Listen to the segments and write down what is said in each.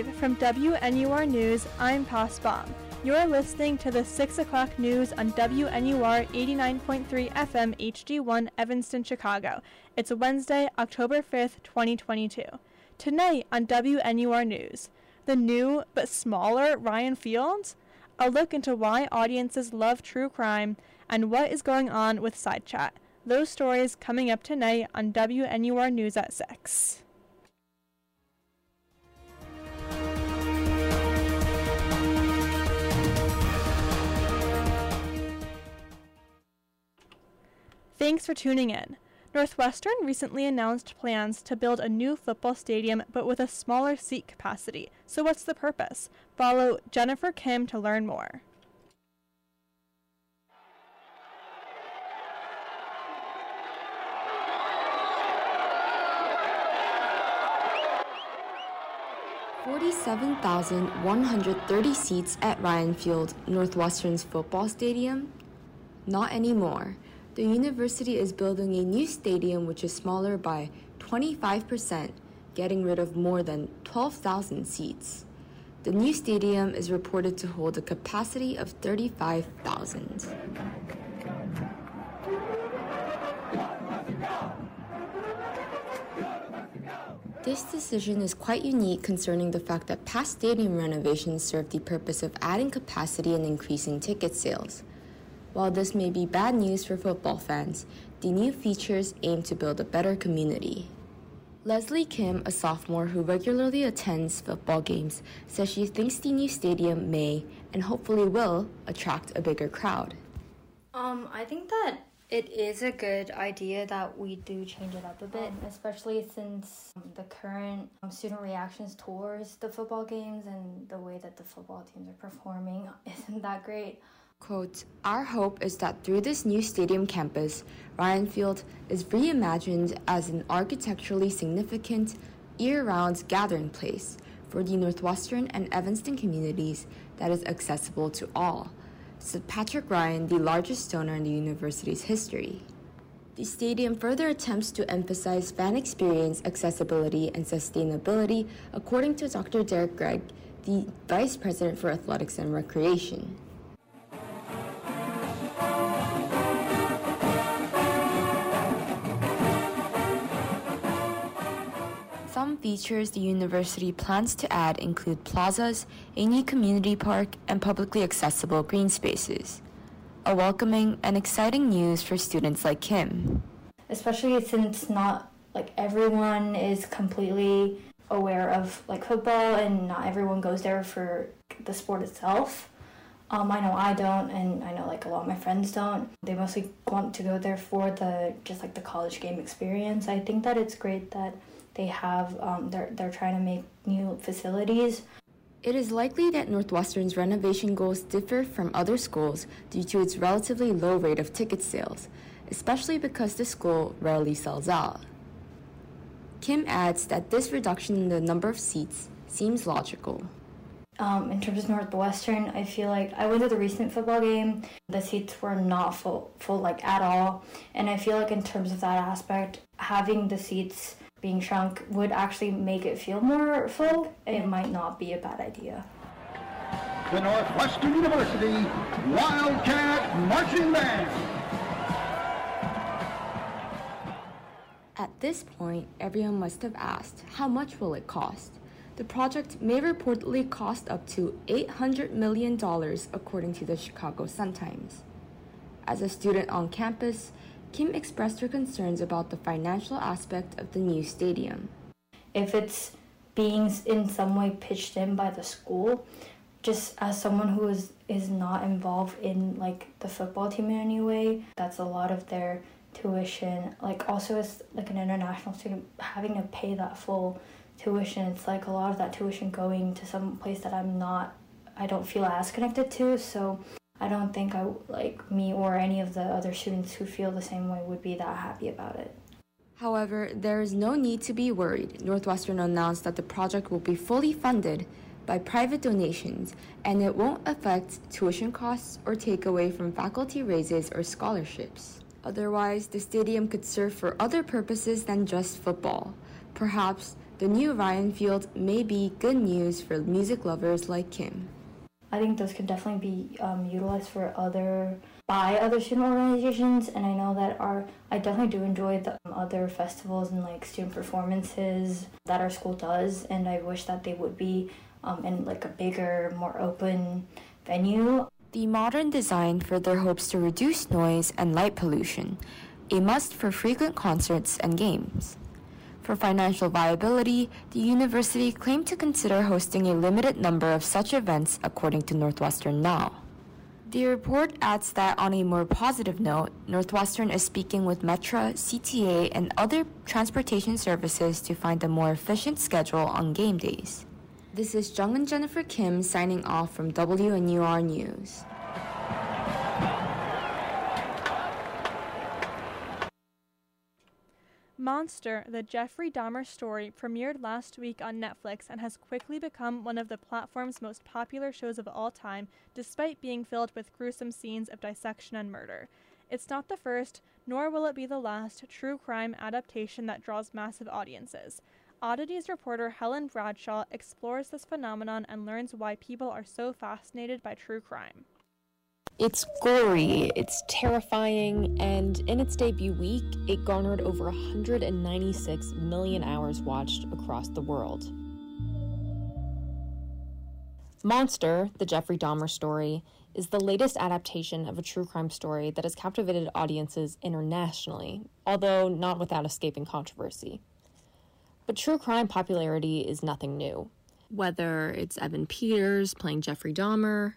Live from WNUR News, I'm Pos Bomb. You're listening to the 6 o'clock news on WNUR 89.3 FM HD1 Evanston, Chicago. It's Wednesday, October 5th, 2022. Tonight on WNUR News, the new but smaller Ryan Fields, a look into why audiences love true crime, and what is going on with Side Chat. Those stories coming up tonight on WNUR News at 6. Thanks for tuning in. Northwestern recently announced plans to build a new football stadium but with a smaller seat capacity. So, what's the purpose? Follow Jennifer Kim to learn more. Forty-seven thousand one hundred thirty seats at Ryan Field, Northwestern's football stadium? Not anymore the university is building a new stadium which is smaller by 25%, getting rid of more than 12,000 seats. The new stadium is reported to hold a capacity of 35,000. This decision is quite unique concerning the fact that past stadium renovations served the purpose of adding capacity and increasing ticket sales. While this may be bad news for football fans, the new features aim to build a better community. Leslie Kim, a sophomore who regularly attends football games, says she thinks the new stadium may, and hopefully will, attract a bigger crowd. Um, I think that it is a good idea that we do change it up a bit, especially since um, the current um, student reactions towards the football games and the way that the football teams are performing isn't that great. Quote, Our hope is that through this new stadium campus, Ryan Field is reimagined as an architecturally significant, year round gathering place for the Northwestern and Evanston communities that is accessible to all, said Patrick Ryan, the largest donor in the university's history. The stadium further attempts to emphasize fan experience, accessibility, and sustainability, according to Dr. Derrick Gragg, the Vice President for Athletics and Recreation. Some features the university plans to add include plazas, a new community park, and publicly accessible green spaces. A welcoming and exciting news for students like Kim. Especially since not like everyone is completely aware of like football and not everyone goes there for the sport itself. Um, I know I don't, and I know like a lot of my friends don't. They mostly want to go there for the just like the college game experience. I think that it's great that they have um, they're they're trying to make new facilities. It is likely that Northwestern's renovation goals differ from other schools due to its relatively low rate of ticket sales, especially because the school rarely sells out. Kim adds that this reduction in the number of seats seems logical. Um, in terms of Northwestern, I feel like I went to the recent football game. The seats were not full, full like at all, and I feel like in terms of that aspect, having the seats being shrunk would actually make it feel more full, it mm-hmm. might not be a bad idea. The Northwestern University Wildcat Marching Band. At this point, everyone must have asked, how much will it cost? The project may reportedly cost up to $800 million, according to the Chicago Sun-Times. As a student on campus, Kim expressed her concerns about the financial aspect of the new stadium. If it's being in some way pitched in by the school, just as someone who is is not involved in like the football team in any way, that's a lot of their tuition. Like also as like an international student having to pay that full tuition, it's like a lot of that tuition going to some place that I'm not I don't feel as connected to. So I don't think I like me or any of the other students who feel the same way would be that happy about it. However, there is no need to be worried. Northwestern announced that the project will be fully funded by private donations and it won't affect tuition costs or take away from faculty raises or scholarships. Otherwise, the stadium could serve for other purposes than just football. Perhaps the new Ryan Field may be good news for music lovers like Kim. I think those could definitely be um, utilized for other by other student organizations, and I know that our I definitely do enjoy the um, other festivals and like student performances that our school does, and I wish that they would be um, in like a bigger, more open venue. The modern design further hopes to reduce noise and light pollution, a must for frequent concerts and games. For financial viability, the university claimed to consider hosting a limited number of such events, according to Northwestern Now. The report adds that on a more positive note, Northwestern is speaking with Metra, CTA, and other transportation services to find a more efficient schedule on game days. This is Jung and Jennifer Kim signing off from WNUR News. Monster, the Jeffrey Dahmer story, premiered last week on Netflix and has quickly become one of the platform's most popular shows of all time, despite being filled with gruesome scenes of dissection and murder. It's not the first, nor will it be the last, true crime adaptation that draws massive audiences. Oddities reporter Helen Bradshaw explores this phenomenon and learns why people are so fascinated by true crime. It's gory, it's terrifying, and in its debut week, it garnered over 196 million hours watched across the world. Monster, the Jeffrey Dahmer story, is the latest adaptation of a true crime story that has captivated audiences internationally, although not without escaping controversy. But true crime popularity is nothing new. Whether it's Evan Peters playing Jeffrey Dahmer,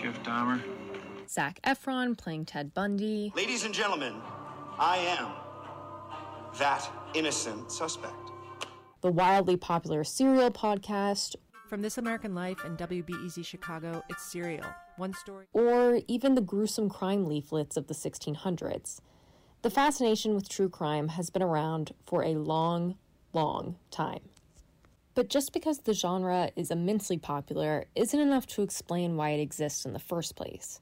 Jeff Dahmer, Zac Efron playing Ted Bundy, Ladies and gentlemen, I am that innocent suspect. the wildly popular Serial podcast, From This American Life and WBEZ Chicago, it's Serial. One story. or even the gruesome crime leaflets of the 1600s. The fascination with true crime has been around for a long, long time. But just because the genre is immensely popular isn't enough to explain why it exists in the first place.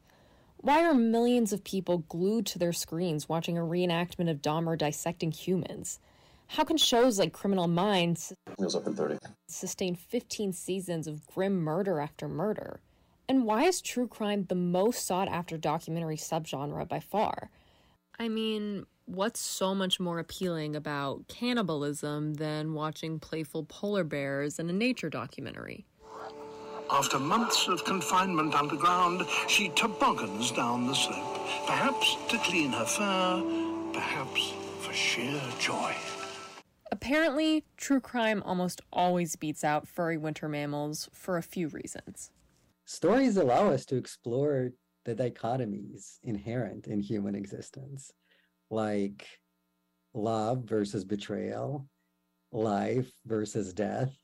Why are millions of people glued to their screens watching a reenactment of Dahmer dissecting humans? How can shows like Criminal Minds up in 30. sustain 15 seasons of grim murder after murder? And why is true crime the most sought after documentary subgenre by far? I mean, what's so much more appealing about cannibalism than watching playful polar bears in a nature documentary? After months of confinement underground, she toboggans down the slope, perhaps to clean her fur, perhaps for sheer joy. Apparently, true crime almost always beats out furry winter mammals for a few reasons. Stories allow us to explore the dichotomies inherent in human existence, like love versus betrayal, life versus death,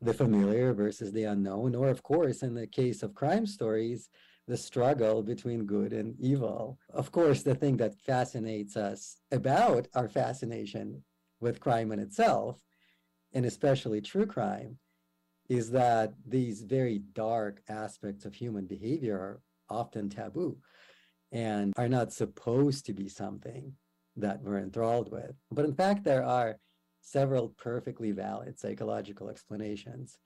the familiar versus the unknown, or, of course, in the case of crime stories, the struggle between good and evil. Of course, the thing that fascinates us about our fascination with crime in itself, and especially true crime, is that these very dark aspects of human behavior are often taboo and are not supposed to be something that we're enthralled with. But in fact, there are several perfectly valid psychological explanations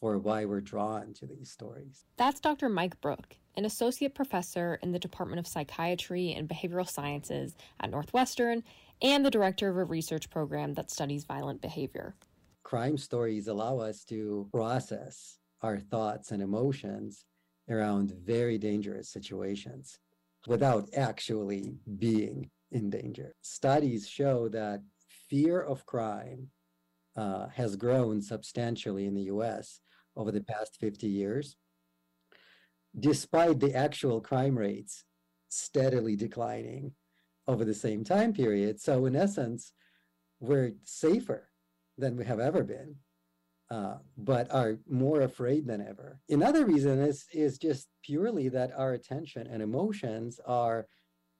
for why we're drawn to these stories. That's Dr. Mike Brook, an associate professor in the Department of Psychiatry and Behavioral Sciences at Northwestern and the director of a research program that studies violent behavior. Crime stories allow us to process our thoughts and emotions around very dangerous situations without actually being in danger. Studies show that fear of crime uh, has grown substantially in the US over the past 50 years, despite the actual crime rates steadily declining over the same time period. So, in essence, we're safer than we have ever been, uh, but are more afraid than ever. Another reason is, is just purely that our attention and emotions are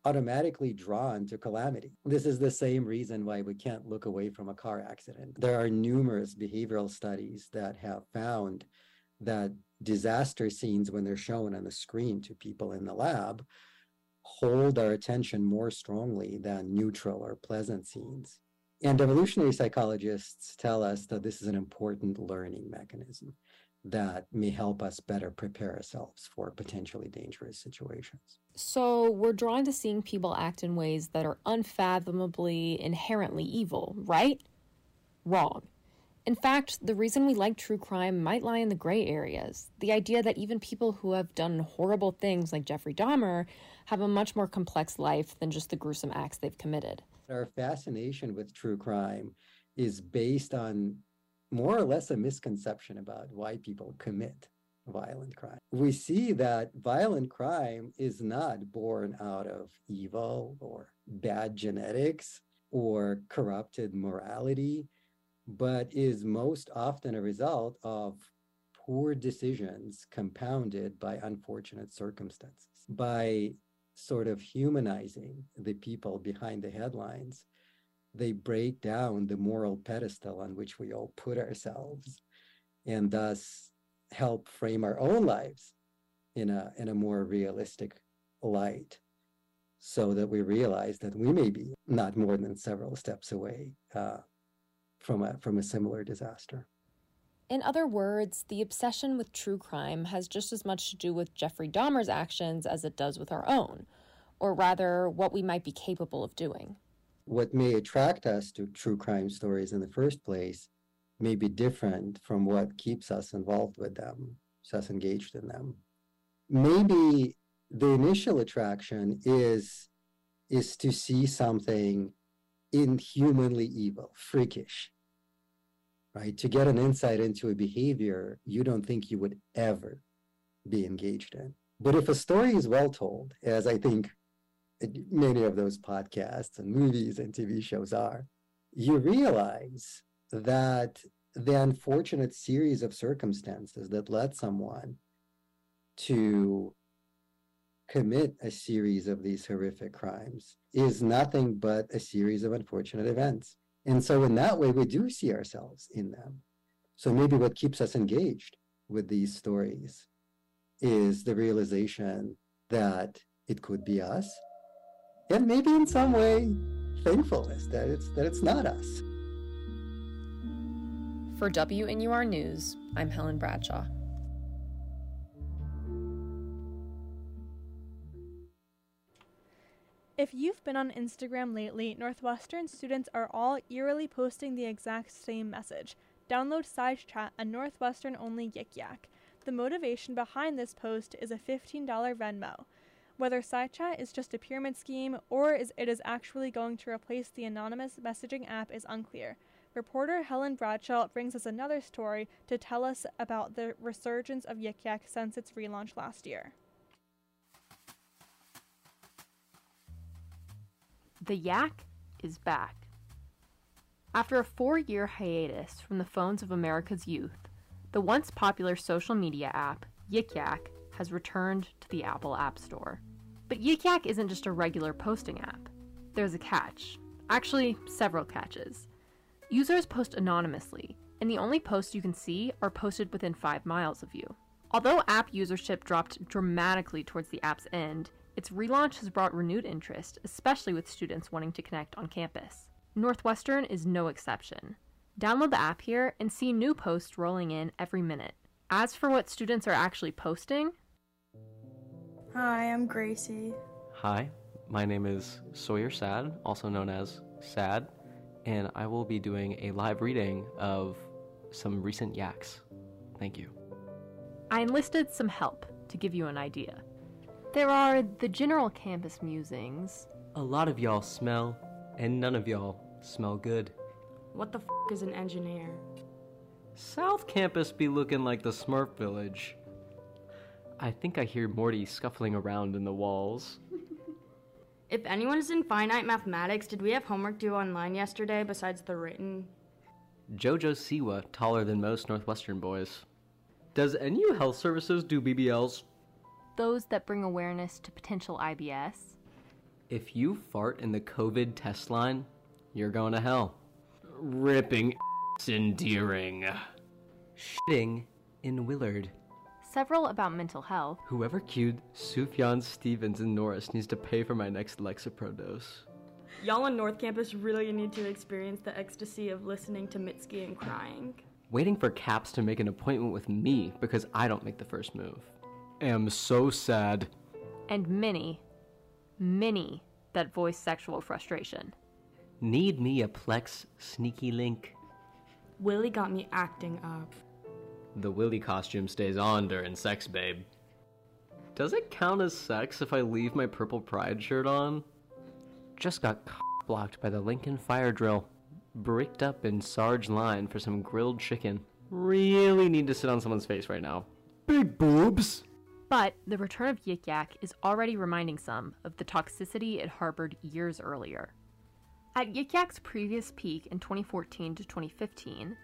automatically drawn to calamity. This is the same reason why we can't look away from a car accident. There are numerous behavioral studies that have found that disaster scenes, when they're shown on the screen to people in the lab, hold our attention more strongly than neutral or pleasant scenes. And evolutionary psychologists tell us that this is an important learning mechanism that may help us better prepare ourselves for potentially dangerous situations. So, we're drawn to seeing people act in ways that are unfathomably, inherently evil, right? Wrong. In fact, the reason we like true crime might lie in the gray areas. The idea that even people who have done horrible things like Jeffrey Dahmer have a much more complex life than just the gruesome acts they've committed. Our fascination with true crime is based on more or less a misconception about why people commit violent crime. We see that violent crime is not born out of evil or bad genetics or corrupted morality, but is most often a result of poor decisions compounded by unfortunate circumstances. By sort of humanizing the people behind the headlines, they break down the moral pedestal on which we all put ourselves and thus help frame our own lives in a in a more realistic light so that we realize that we may be not more than several steps away uh, from a from a similar disaster in other words, the obsession with true crime has just as much to do with Jeffrey Dahmer's actions as it does with our own, or rather, what we might be capable of doing what may attract us to true crime stories in the first place may be different from what keeps us involved with them, us engaged in them. Maybe the initial attraction is is to see something inhumanly evil, freakish, right? To get an insight into a behavior you don't think you would ever be engaged in. But if a story is well told, as I think many of those podcasts and movies and TV shows are, you realize that the unfortunate series of circumstances that led someone to commit a series of these horrific crimes is nothing but a series of unfortunate events. And so, in that way, we do see ourselves in them. So, maybe what keeps us engaged with these stories is the realization that it could be us and maybe in some way thankfulness that it's that it's not us. For WNUR News, I'm Helen Bradshaw. If you've been on Instagram lately, Northwestern students are all eerily posting the exact same message. Download SideChat, a Northwestern only Yik Yak. The motivation behind this post is a $15 Venmo. Whether SideChat is just a pyramid scheme or is it is actually going to replace the anonymous messaging app is unclear. Reporter Helen Bradshaw brings us another story to tell us about the resurgence of Yik Yak since its relaunch last year. The Yak is back. After a four year hiatus from the phones of America's youth, the once popular social media app, Yik Yak, has returned to the Apple App Store. But Yik Yak isn't just a regular posting app. There's a catch. Actually, several catches. Users post anonymously, and the only posts you can see are posted within 5 miles of you. Although app usership dropped dramatically towards the app's end, its relaunch has brought renewed interest, especially with students wanting to connect on campus. Northwestern is no exception. Download the app here and see new posts rolling in every minute. As for what students are actually posting, Hi, I'm Gracie. Hi, my name is Sawyer Sad, also known as Sad, and I will be doing a live reading of some recent yaks. Thank you. I enlisted some help to give you an idea. There are the general campus musings. A lot of y'all smell, and none of y'all smell good. What the f is an engineer? South Campus be looking like the Smurf Village. I think I hear Morty scuffling around in the walls. if anyone is in finite mathematics, did we have homework due online yesterday besides the written? Jojo Siwa, taller than most Northwestern boys. Does NU Health Services do BBLs? Those that bring awareness to potential IBS. If you fart in the COVID test line, you're going to hell. Ripping endearing. Shitting in Willard several about mental health. Whoever cued Sufjan Stevens and Norris needs to pay for my next Lexapro dose. Y'all on North Campus really need to experience the ecstasy of listening to Mitski and crying. Waiting for Caps to make an appointment with me because I don't make the first move. Am so sad. And many, many that voice sexual frustration. Need me a Plex sneaky link. Willie got me acting up. The Willie costume stays on during sex, babe. Does it count as sex if I leave my purple pride shirt on? Just got blocked by the Lincoln fire drill. Bricked up in Sarge line for some grilled chicken. Really need to sit on someone's face right now. Big boobs! But the return of Yik Yak is already reminding some of the toxicity it harbored years earlier. At Yik Yak's previous peak in 2014 to 2015,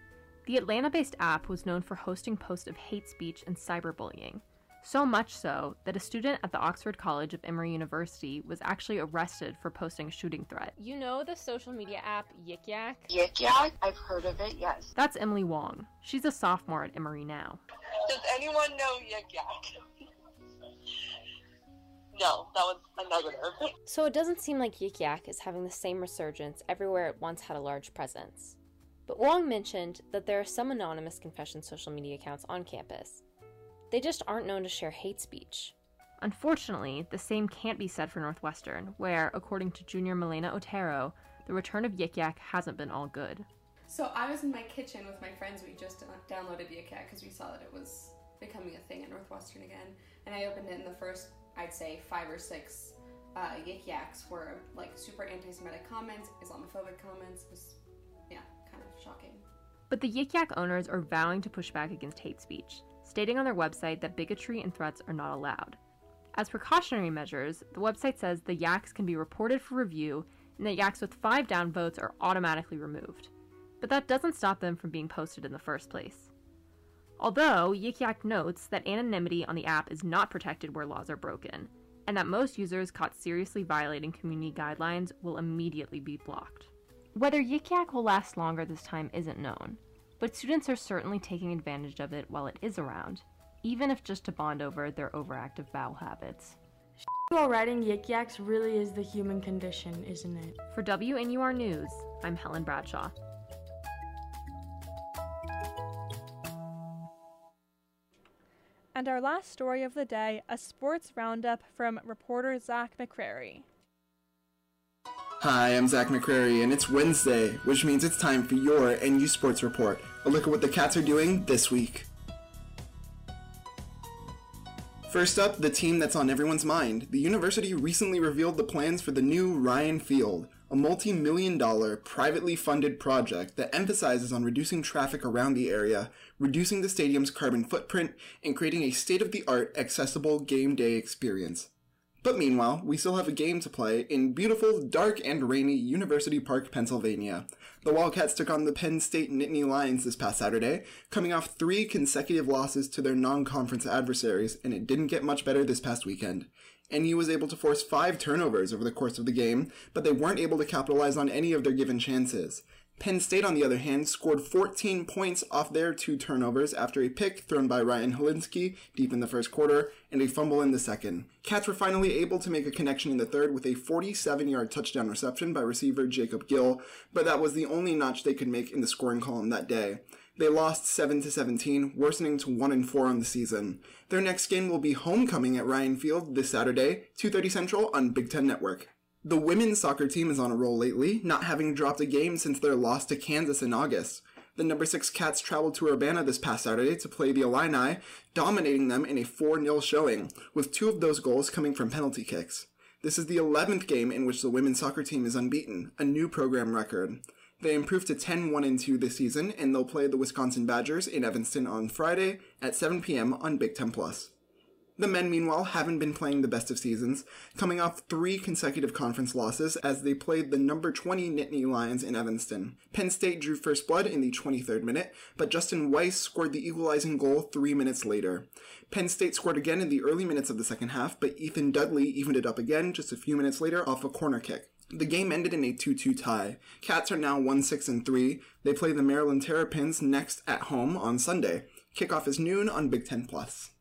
the Atlanta based app was known for hosting posts of hate speech and cyberbullying, so much so that a student at the Oxford College of Emory University was actually arrested for posting a shooting threat. You know the social media app Yik Yak? Yik Yak? I've heard of it, yes. That's Emily Wong. She's a sophomore at Emory now. Does anyone know Yik Yak? No, that was a negative. So it doesn't seem like Yik Yak is having the same resurgence everywhere it once had a large presence. But Wong mentioned that there are some anonymous confession social media accounts on campus. They just aren't known to share hate speech. Unfortunately, the same can't be said for Northwestern, where, according to junior Milena Otero, the return of Yik Yak hasn't been all good. So I was in my kitchen with my friends. We just uh, downloaded Yik Yak because we saw that it was becoming a thing at Northwestern again. And I opened it, and the first, I'd say, five or six uh, Yik Yaks were like super anti-Semitic comments, Islamophobic comments. It was, yeah, kind of shocking. But the Yik Yak owners are vowing to push back against hate speech, stating on their website that bigotry and threats are not allowed. As precautionary measures, the website says the yaks can be reported for review and that yaks with five down votes are automatically removed. But that doesn't stop them from being posted in the first place. Although, Yik Yak notes that anonymity on the app is not protected where laws are broken, and that most users caught seriously violating community guidelines will immediately be blocked. Whether Yik Yak will last longer this time isn't known, but students are certainly taking advantage of it while it is around, even if just to bond over their overactive bowel habits. While riding Yik Yaks really is the human condition, isn't it? For WNUR News, I'm Helen Bradshaw. And our last story of the day a sports roundup from reporter Zach McCrary. Hi, I'm Zach McCrary, and it's Wednesday, which means it's time for your NU Sports Report. A look at what the Cats are doing this week. First up, the team that's on everyone's mind. The university recently revealed the plans for the new Ryan Field, a multi million dollar, privately funded project that emphasizes on reducing traffic around the area, reducing the stadium's carbon footprint, and creating a state of the art, accessible game day experience. But meanwhile, we still have a game to play in beautiful, dark, and rainy University Park, Pennsylvania. The Wildcats took on the Penn State Nittany Lions this past Saturday, coming off three consecutive losses to their non conference adversaries, and it didn't get much better this past weekend. NU was able to force five turnovers over the course of the game, but they weren't able to capitalize on any of their given chances. Penn State, on the other hand, scored 14 points off their two turnovers after a pick thrown by Ryan Hilinski deep in the first quarter and a fumble in the second. Cats were finally able to make a connection in the third with a 47 yard touchdown reception by receiver Jacob Gill, but that was the only notch they could make in the scoring column that day. They lost 7 to 17, worsening to 1 and 4 on the season. Their next game will be homecoming at Ryan Field this Saturday, 2:30 Central on Big 10 Network. The women's soccer team is on a roll lately, not having dropped a game since their loss to Kansas in August. The number 6 Cats traveled to Urbana this past Saturday to play the Illini, dominating them in a 4-0 showing, with two of those goals coming from penalty kicks. This is the 11th game in which the women's soccer team is unbeaten, a new program record. They improved to 10-1-2 this season, and they'll play the Wisconsin Badgers in Evanston on Friday at 7 p.m. on Big Ten Plus. The men, meanwhile, haven't been playing the best of seasons, coming off three consecutive conference losses as they played the number 20 Nittany Lions in Evanston. Penn State drew first blood in the 23rd minute, but Justin Weiss scored the equalizing goal three minutes later. Penn State scored again in the early minutes of the second half, but Ethan Dudley evened it up again just a few minutes later off a corner kick. The game ended in a 2-2 tie. Cats are now 1-6 and 3. They play the Maryland Terrapins next at home on Sunday. Kickoff is noon on Big Ten Plus.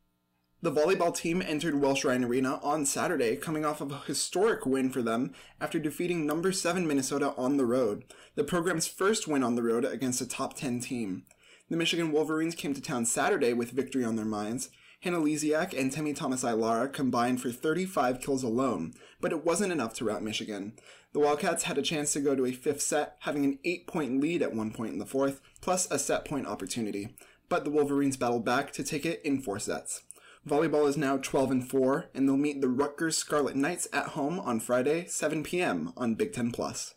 The volleyball team entered Welsh Ryan Arena on Saturday, coming off of a historic win for them after defeating number 7 Minnesota on the road, the program's first win on the road against a top 10 team. The Michigan Wolverines came to town Saturday with victory on their minds. Hannah Lesiak and Temi Thomas Ailara combined for 35 kills alone, but it wasn't enough to rout Michigan. The Wildcats had a chance to go to a fifth set, having an eight point lead at one point in the fourth, plus a set point opportunity. But the Wolverines battled back to take it in four sets. Volleyball is now 12 and 4, and they'll meet the Rutgers Scarlet Knights at home on Friday, 7 p.m. on Big Ten Plus.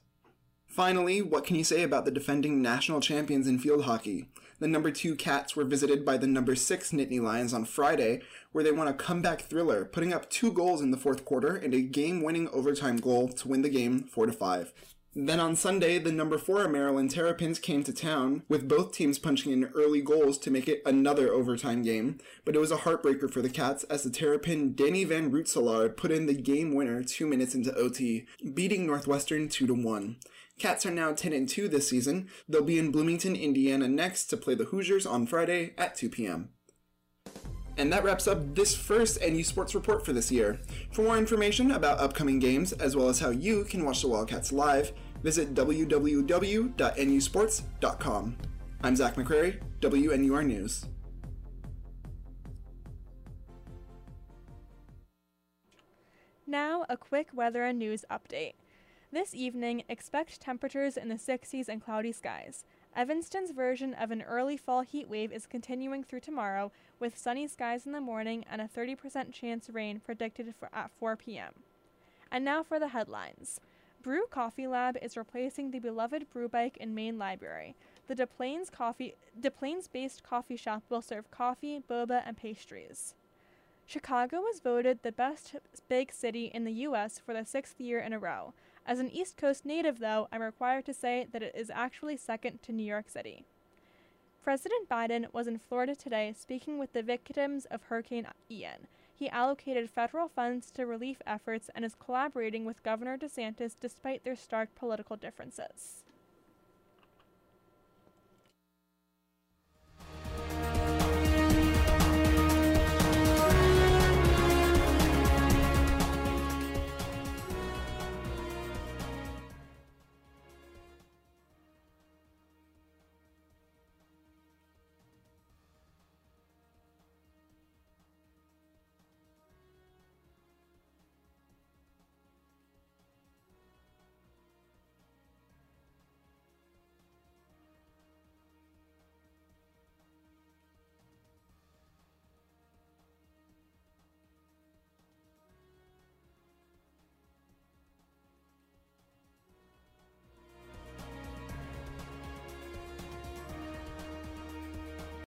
Finally, what can you say about the defending national champions in field hockey? The number 2 Cats were visited by the number 6 Nittany Lions on Friday, where they won a comeback thriller, putting up two goals in the fourth quarter and a game-winning overtime goal to win the game 4 5. Then on Sunday, the number 4 Maryland Terrapins came to town, with both teams punching in early goals to make it another overtime game, but it was a heartbreaker for the Cats as the Terrapin Danny Van Rootselaar put in the game winner two minutes into OT, beating Northwestern 2-1. Cats are now 10 and 2 this season. They'll be in Bloomington, Indiana next to play the Hoosiers on Friday at 2 p.m. And that wraps up this first NU Sports Report for this year. For more information about upcoming games, as well as how you can watch the Wildcats live, visit www.nusports.com. I'm Zach McCrary, WNUR News. Now, a quick weather and news update. This evening, expect temperatures in the 60s and cloudy skies. Evanston's version of an early fall heat wave is continuing through tomorrow, with sunny skies in the morning and a 30% chance rain predicted for at 4 p.m. And now for the headlines. Brew Coffee Lab is replacing the beloved Brew Bike in Main Library. The Des Plaines coffee Des Plaines-based coffee shop will serve coffee, boba, and pastries. Chicago was voted the best big city in the U.S. for the sixth year in a row. As an East Coast native, though, I'm required to say that it is actually second to New York City. President Biden was in Florida today speaking with the victims of Hurricane Ian. He allocated federal funds to relief efforts and is collaborating with Governor DeSantis despite their stark political differences.